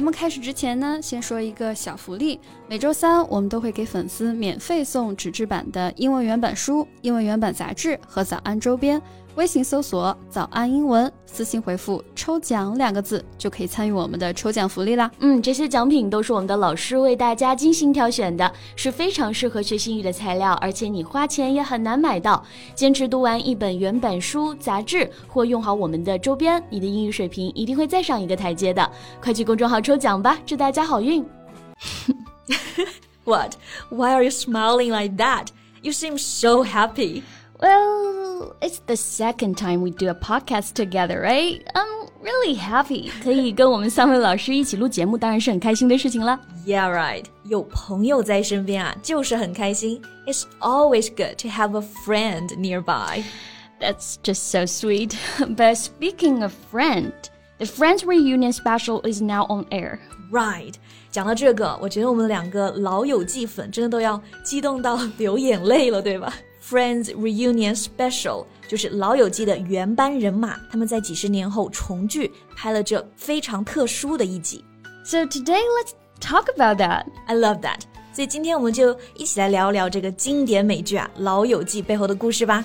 节目开始之前呢，先说一个小福利。每周三我们都会给粉丝免费送纸质版的英文原版书、英文原版杂志和早安周边。微信搜索“早安英文”，私信回复“抽奖”两个字，就可以参与我们的抽奖福利啦。嗯，这些奖品都是我们的老师为大家精心挑选的，是非常适合学英语的材料，而且你花钱也很难买到。坚持读完一本原版书、杂志，或用好我们的周边，你的英语水平一定会再上一个台阶的。快去公众号抽奖吧，祝大家好运！What? Why are you smiling like that? You seem so happy. Well, it's the second time we do a podcast together, right? I'm really happy. 可以跟我们三位老师一起录节目，当然是很开心的事情了。Yeah, right. 有朋友在身边啊，就是很开心。It's always good to have a friend nearby. That's just so sweet. But speaking of friend, the Friends reunion special is now on air. Right. 讲到这个，我觉得我们两个老友记粉真的都要激动到流眼泪了，对吧 ？Friends Reunion Special 就是《老友记》的原班人马，他们在几十年后重聚，拍了这非常特殊的一集。So today let's talk about that. I love that. 所以今天我们就一起来聊聊这个经典美剧啊《老友记》背后的故事吧。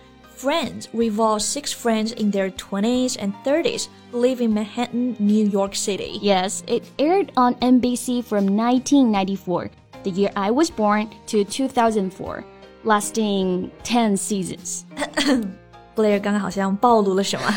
Friends revolves six friends in their 20s and 30s who live in Manhattan, New York City. Yes, it aired on NBC from 1994, the year I was born, to 2004, lasting 10 seasons. Blair 刚刚好像暴露了什么？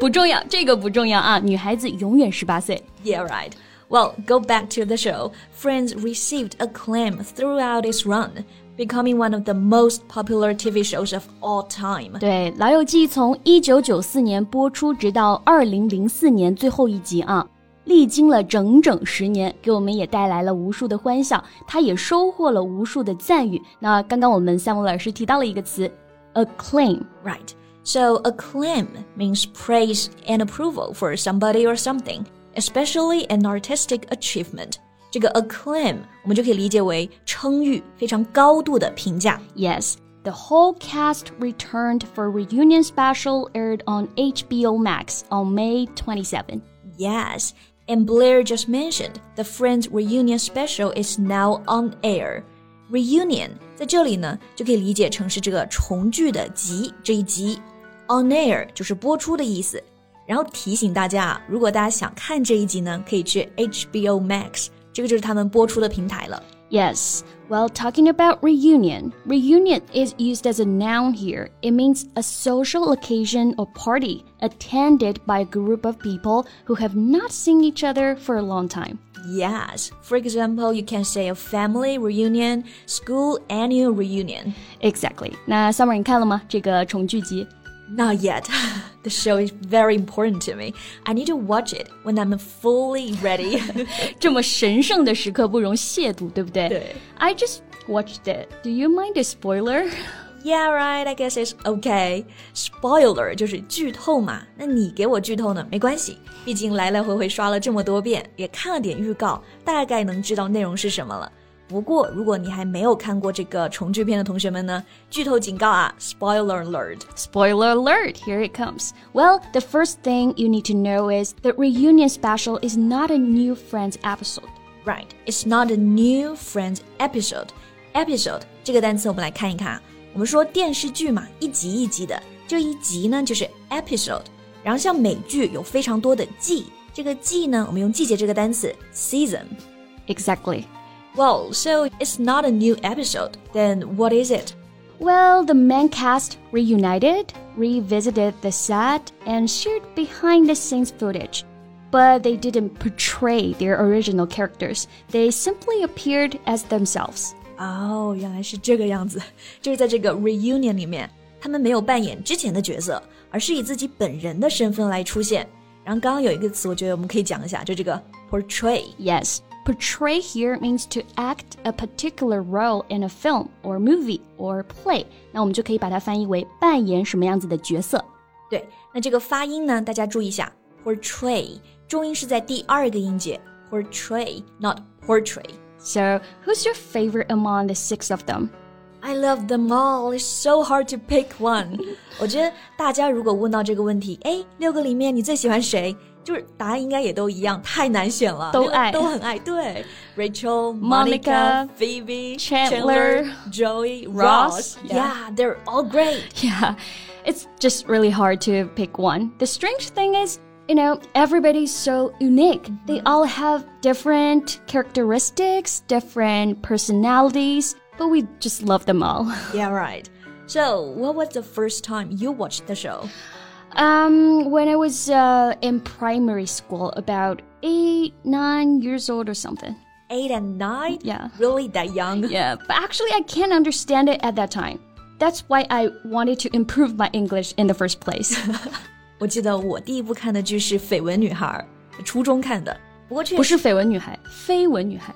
不重要，这个不重要啊！女孩子永远十八岁。Yeah, right. Well, go back to the show. Friends received acclaim throughout its run becoming one of the most popular TV shows of all time. 对，《老友记》从一九九四年播出，直到二零零四年最后一集啊，历经了整整十年，给我们也带来了无数的欢笑，它也收获了无数的赞誉。那刚刚我们项目老师提到了一个词，acclaim，right? So acclaim means praise and approval for somebody or something, especially an artistic achievement. 这个 acclaim 我们就可以理解为称誉、非常高度的评价。Yes. The whole cast returned for reunion special aired on HBO Max on May 27. Yes, and Blair just mentioned the Friends reunion special is now on air. Reunion 在这里呢，就可以理解成是这个重聚的集这一集，on air 就是播出的意思。然后提醒大家啊，如果大家想看这一集呢，可以去 HBO Max 这个就是他们播出的平台了。Yes. Well, talking about reunion, reunion is used as a noun here. It means a social occasion or party attended by a group of people who have not seen each other for a long time. Yes. For example, you can say a family reunion, school annual reunion. Exactly. 那 Summer 你看了吗？这个重聚集。 not yet. the show is very important to me. I need to watch it when I'm fully ready. 这么神圣的时刻不容亵渎，对不对？对。I just watched it. Do you mind a spoiler? Yeah, right. I guess it's okay. Spoiler 就是剧透嘛。那你给我剧透呢？没关系，毕竟来来回回刷了这么多遍，也看了点预告，大概能知道内容是什么了。 不过，如果你还没有看过这个重聚片的同学们呢，剧透警告啊！Spoiler alert! Spoiler alert! Here it comes. Well, the first thing you need to know is the reunion special is not a new Friends episode. Right, it's not a new Friends episode. Episode 这个单词我们来看一看啊。我们说电视剧嘛，一集一集的，这一集呢就是 episode。然后像美剧有非常多的季，这个季呢，我们用季节这个单词 season。Exactly. Well, so it's not a new episode. Then what is it? Well, the main cast reunited, revisited the set, and shared behind the scenes footage. But they didn't portray their original characters, they simply appeared as themselves. 哦，原来是这个样子，就是在这个 reunion 里面，他们没有扮演之前的角色，而是以自己本人的身份来出现。然后刚刚有一个词，我觉得我们可以讲一下，就这个 portray。Yes, Portray here means to act a particular role in a film or movie or play。那我们就可以把它翻译为扮演什么样子的角色。对，那这个发音呢，大家注意一下，portray 重音是在第二个音节，portray，not portray。So, who's your favorite among the six of them? I love them all. It's so hard to pick one. 我觉得大家如果问到这个问题，哎，六个里面你最喜欢谁？ 就是答案应该也都一样，太难选了，都爱，都很爱。对，Rachel、 Monica, Phoebe、 Chandler, Joey、 Ross. Yeah, they're all great. Yeah, it's just really hard to pick one. The strange thing is, you know, everybody's so unique. They all have different characteristics, different personalities, but we just love them all. Yeah, right. So, what was the first time you watched the show? Um, when I was uh, in primary school, about eight, nine years old or something. Eight and nine? Yeah. Really that young? Yeah, but actually, I can't understand it at that time. That's why I wanted to improve my English in the first place. 我记得我第一部看的剧是《绯闻女孩》，初中看的。不过确实不是绯闻女孩，绯闻女孩。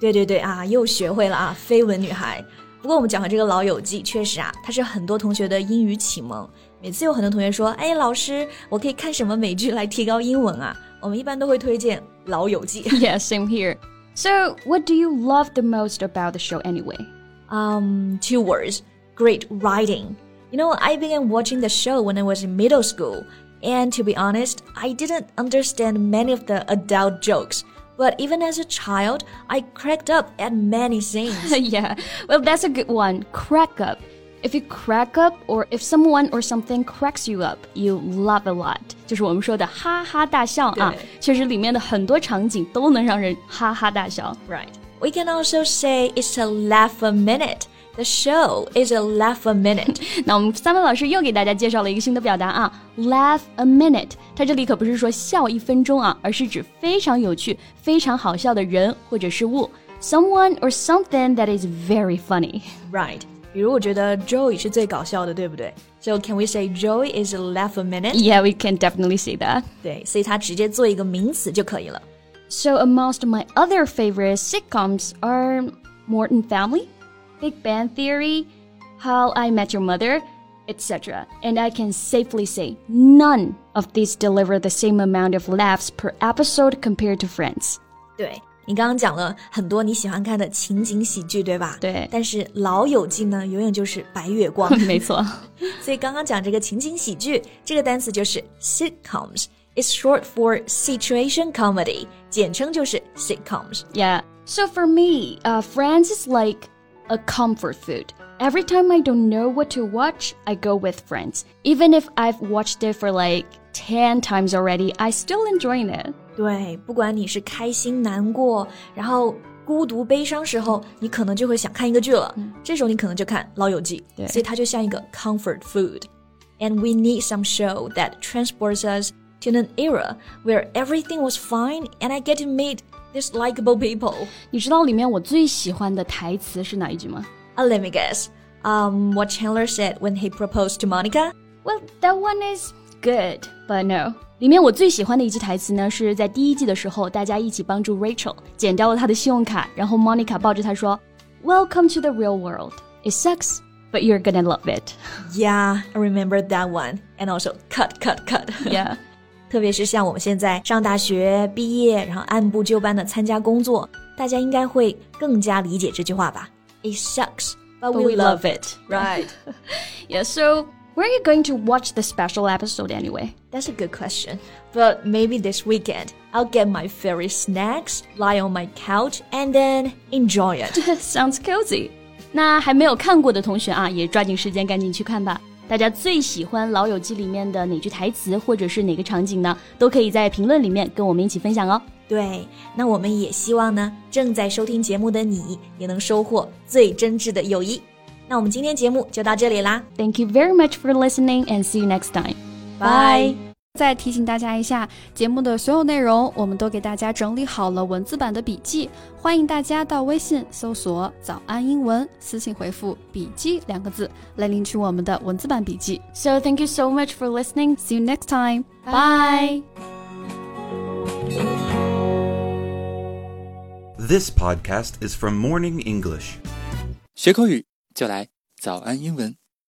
对对对啊，又学会了啊，绯闻女孩。 不过我们讲的这个《老友记》，确实啊，它是很多同学的英语启蒙。每次有很多同学说：“哎，老师，我可以看什么美剧来提高英文啊？”我们一般都会推荐《老友记》。 Yeah, same here. So, what do you love the most about the show anyway? Um, two words: great writing. You know, I began watching the show when I was in middle school, and to be honest, I didn't understand many of the adult jokes. But even as a child, I cracked up at many scenes. yeah, well, that's a good one. Crack up. If you crack up, or if someone or something cracks you up, you laugh a lot. 就是我们说的哈哈大笑啊，确实里面的很多场景都能让人哈哈大笑。 Right. We can also say it's a laugh a minute. The show is a laugh a minute. 那我们三位老师又给大家介绍了一个新的表达啊，laugh a minute。它这里可不是说笑一分钟啊，而是指非常有趣、非常好笑的人或者是物，someone or something that is very funny。Right。比如我觉得 Joey 是最搞笑的，对不对？So can we say Joey is a laugh a minute? Yeah, we can definitely say that。对，所以它直接做一个名词就可以了。So amongst my other favorite sitcoms are Modern Family。Big Bang Theory, How I Met Your Mother, etc. And I can safely say none of these deliver the same amount of laughs per episode compared to Friends. 对你刚刚讲了很多你喜欢看的情景喜剧，对吧？对但是《老友记》呢，永远就是白月光。没错。所以刚刚讲这个情景喜剧，这个单词就是 sitcoms。It's short for situation comedy，简称就是 sitcoms。 Yeah. So for me, uh, Friends is like a comfort food. Every time I don't know what to watch, I go with Friends. Even if I've watched it for like 10 times already, I still enjoy it. 对，不管你是开心、难过，然后孤独、悲伤时候，你可能就会想看一个剧了。这时候你可能就看《老友记》，对所以它就像一个 comfort food。And we need some show that transports us to an era where everything was fine, and I get to meet these likable people. 你知道里面我最喜欢的台词是哪一句吗？ Uh, let me guess. Um, what Chandler said when he proposed to Monica? Well, that one is good, but no. 里面我最喜欢的一句台词呢，是在第一季的时候，大家一起帮助 Rachel 剪掉了她的信用卡，然后 Monica 抱着她说：“Welcome to the real world. It sucks, but you're gonna love it.” Yeah, I remember that one. And also, cut, cut, cut. Yeah. 特别是像我们现在上大学毕业，然后按部就班的参加工作，大家应该会更加理解这句话吧？It sucks, but, we, we love love it, right? Yeah. So, where are you going to watch the special episode anyway? That's a good question. But maybe this weekend, I'll get my favorite snacks, lie on my couch, and then enjoy it. Sounds cozy. 那还没有看过的同学啊，也抓紧时间赶紧去看吧。 大家最喜欢《老友记》里面的哪句台词，或者是哪个场景呢？都可以在评论里面跟我们一起分享哦。对，那我们也希望呢，正在收听节目的你也能收获最真挚的友谊。那我们今天节目就到这里啦，Thank you very much for listening and see you next time. 拜。再提醒大家一下，节目的所有内容我们都给大家整理好了文字版的笔记，欢迎大家到微信搜索“早安英文”，私信回复“笔记”两个字来领取我们的文字版笔记。So thank you so much for listening. See you next time. Bye. This podcast is from Morning English. 学口语就来早安英文。